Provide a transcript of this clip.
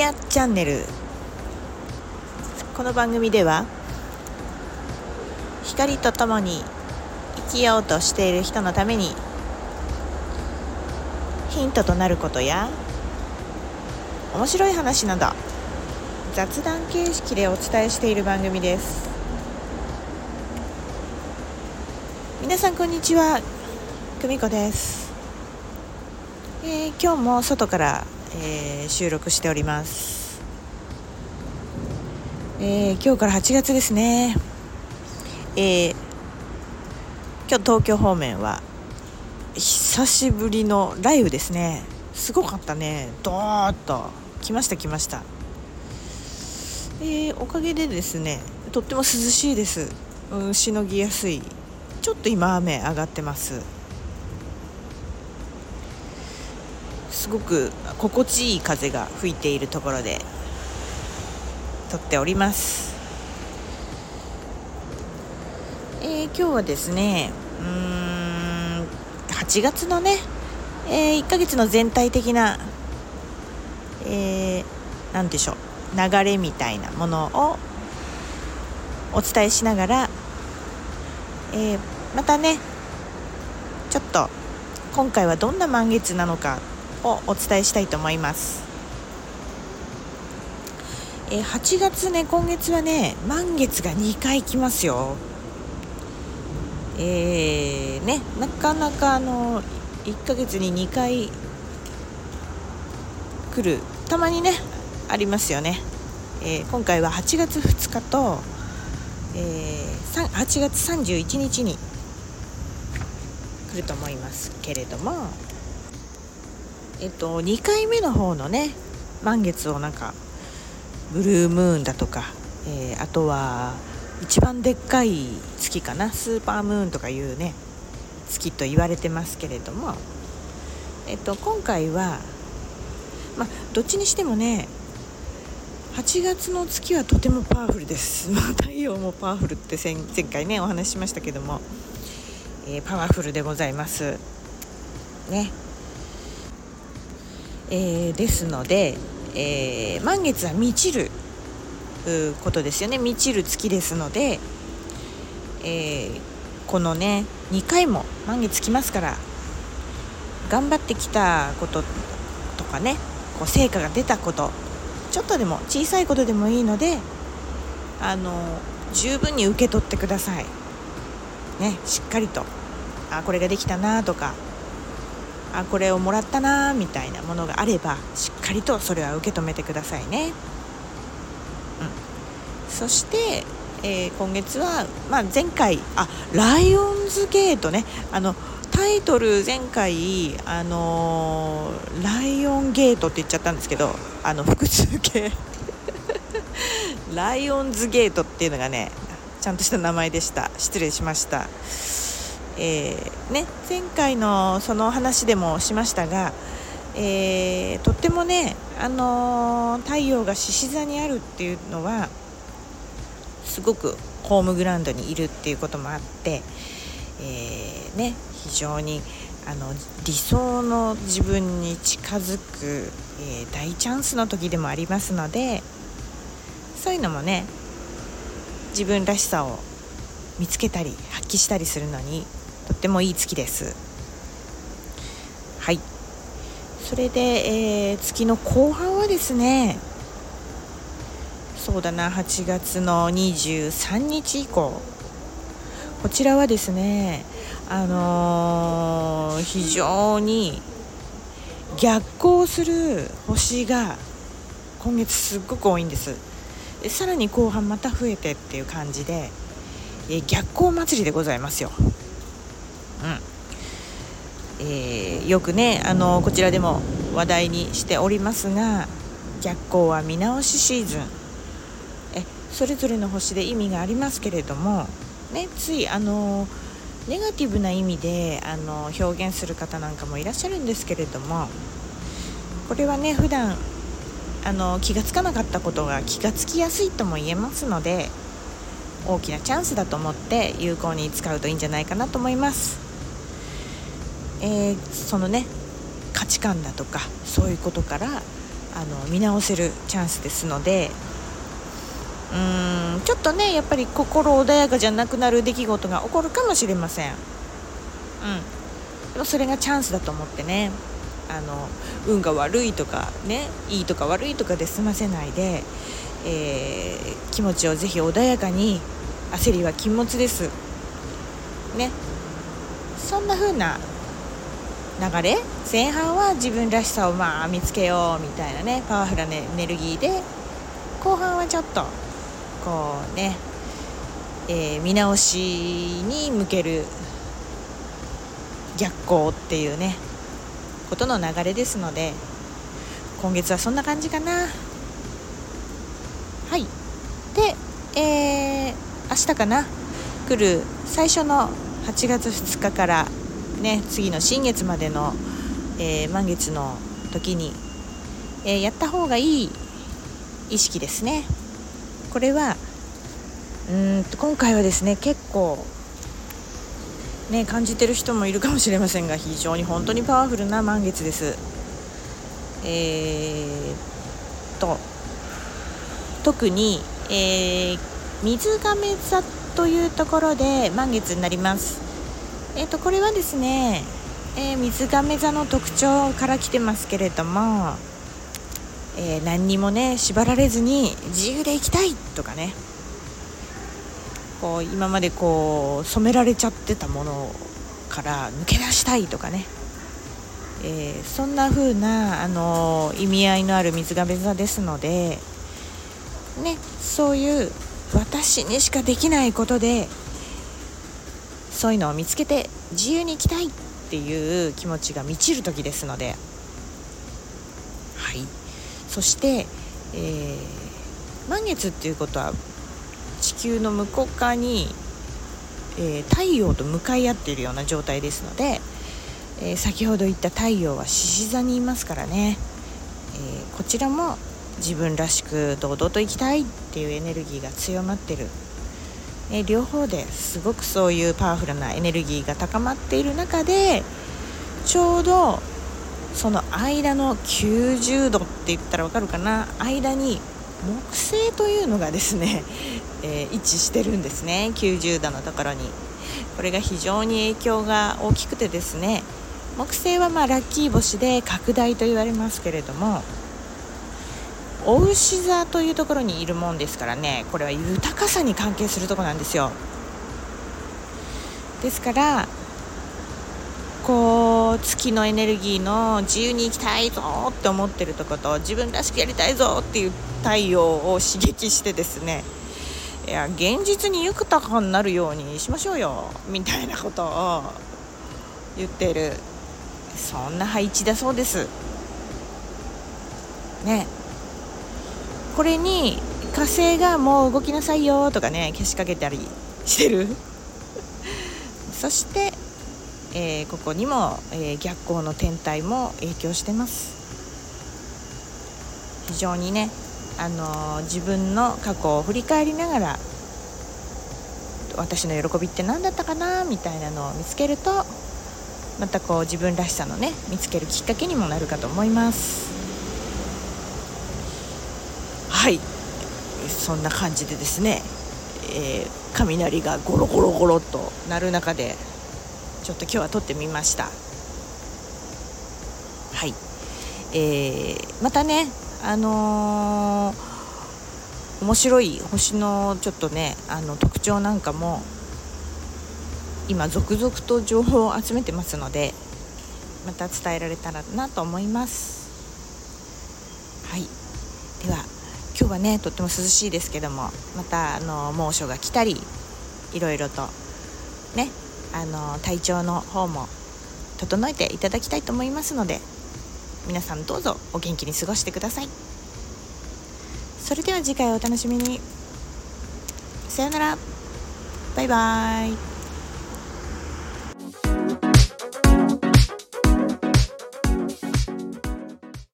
リアチャンネル。この番組では光とともに生きようとしている人のためにヒントとなることや面白い話など雑談形式でお伝えしている番組です。皆さんこんにちは久美子です、えー今日も外から、えー収録しております、えー今日から8月ですね。えー今日東京方面は久しぶりの雷雨ですね。すごかったね。ドーッと来ました来ました。えーおかげでですねとっても涼しいです、うん、しのぎやすい。ちょっと今雨上がってます。ごく心地いい風が吹いているところで撮っております。えー今日はですねうーん8月のね、え1ヶ月の全体的な、えー、なんでしょう流れみたいなものをお伝えしながら、えーまたねちょっと今回はどんな満月なのかをお伝えしたいと思います、え8月ね今月はね満月が2回来ますよ。えーねなかなかあの1ヶ月に2回来るたまにねありますよね、えー今回は8月2日と、えー、8月31日に来ると思いますけれども。えっと2回目の方のね満月をなんかブルームーンだとか、えーあとは一番でっかい月かなスーパームーンとかいうね月と言われてますけれども、えっと、今回は、ま、どっちにしてもね8月の月はとてもパワフルです、まあ、太陽もパワフルって前回ねお話ししましたけども、えーパワフルでございます。ね。えーですので、えー満月は満ちることですよね。満ちる月ですので、えーこのね2回も満月来ますから頑張ってきたこととかねこう成果が出たことちょっとでも小さいことでもいいのであの十分に受け取ってください。ねしっかりとあこれができたなとかあこれをもらったなみたいなものがあればしっかりとそれは受け止めてくださいね、うん、そして、えー今月は、まあ、前回あライオンズゲートね。あのタイトル前回、あのーライオンゲートって言っちゃったんですけどあの複数形。ライオンズゲートっていうのがねちゃんとした名前でした。失礼しました。えーね、前回のその話でもしましたが、えーとってもね、あのー太陽が獅子座にあるっていうのはすごくホームグラウンドにいるっていうこともあって、えーね、非常にあの理想の自分に近づく、えー大チャンスの時でもありますのでそういうのもね自分らしさを見つけたり発揮したりするのにとってもいい月です。はい。それで、えー月の後半はですねそうだな8月の23日以降。こちらはですねあのー非常に逆行する星が今月すっごく多いんです。でさらに後半また増えてっていう感じで、え逆行祭りでございますよ。うん。えーよくねあのこちらでも話題にしておりますが逆行は見直しシーズン。えそれぞれの星で意味がありますけれども、ね、ついあのネガティブな意味であの表現する方なんかもいらっしゃるんですけれどもこれはね普段あの気がつかなかったことが気がつきやすいとも言えますので大きなチャンスだと思って有効に使うといいんじゃないかなと思います、えーそのね価値観だとかそういうことからあの見直せるチャンスですのでうーんちょっとねやっぱり心穏やかじゃなくなる出来事が起こるかもしれません、うん、それがチャンスだと思ってねあの運が悪いとかねいいとか悪いとかで済ませないで、えー、気持ちをぜひ穏やかに焦りは禁物です。ね。そんな風な流れ？前半は自分らしさをまあ見つけようみたいなね。パワフルなエネルギーで後半はちょっとこうね、えー、見直しに向ける逆行っていうねことの流れですので今月はそんな感じかな。で、えー、明日かな？来る最初の8月2日からね次の新月までの、えー、満月の時に、えー、やった方がいい意識ですね。これはうん今回はですね結構ね感じてる人もいるかもしれませんが非常に本当にパワフルな満月です。えー、と特に、えー、水亀座というところで満月になります。え、ー、とこれはですね、えー、水亀座の特徴から来てますけれどもえー、何にもね縛られずに自由でいきたいとかねこう今までこう染められちゃってたものから抜け出したいとかね、えー、そんな風なあの意味合いのある水亀座ですのでねそういう私にしかできないことでそういうのを見つけて自由に生きたいっていう気持ちが満ちる時ですので。はい。そして、えー、満月っていうことは地球の向こう側に、えー、太陽と向かい合っているような状態ですので、えー、先ほど言った太陽は獅子座にいますからね、えこちらも自分らしく堂々と生きたいっていうエネルギーが強まってる、え両方ですごくそういうパワフルなエネルギーが高まっている中でちょうどその間の90度って言ったら分かるかな？間に木星というのがですね、えー、位置してるんですね。90度のところに。これが非常に影響が大きくてですね木星はまあラッキー星で拡大と言われますけれどもお牛座というところにいるもんですからねこれは豊かさに関係するとこなんですよ。ですからこう月のエネルギーの自由に生きたいぞって思ってるとこと自分らしくやりたいぞっていう太陽を刺激してですねいや現実に豊かになるようにしましょうよみたいなことを言ってる。そんな配置だそうです。ね。これに火星がもう動きなさいよとかねけしかけたりしてる。そしてえー、ここにも、えー、逆光の天体も影響してます。非常にね、あのー、自分の過去を振り返りながら私の喜びって何だったかなみたいなのを見つけるとまたこう自分らしさのね見つけるきっかけにもなるかと思います。はい。そんな感じでですね、えー、雷がゴロゴロゴロと鳴る中でちょっと今日は撮ってみました。はい。えー、またねあのー、面白い星のちょっとねあの特徴なんかも今続々と情報を集めてますのでまた伝えられたらなと思います。はい。では。日はねとっても涼しいですけどもまたあの猛暑が来たりいろいろとねあの体調の方も整えていただきたいと思いますので皆さんどうぞお元気に過ごしてください。それでは次回お楽しみに。さよなら。バイバーイ。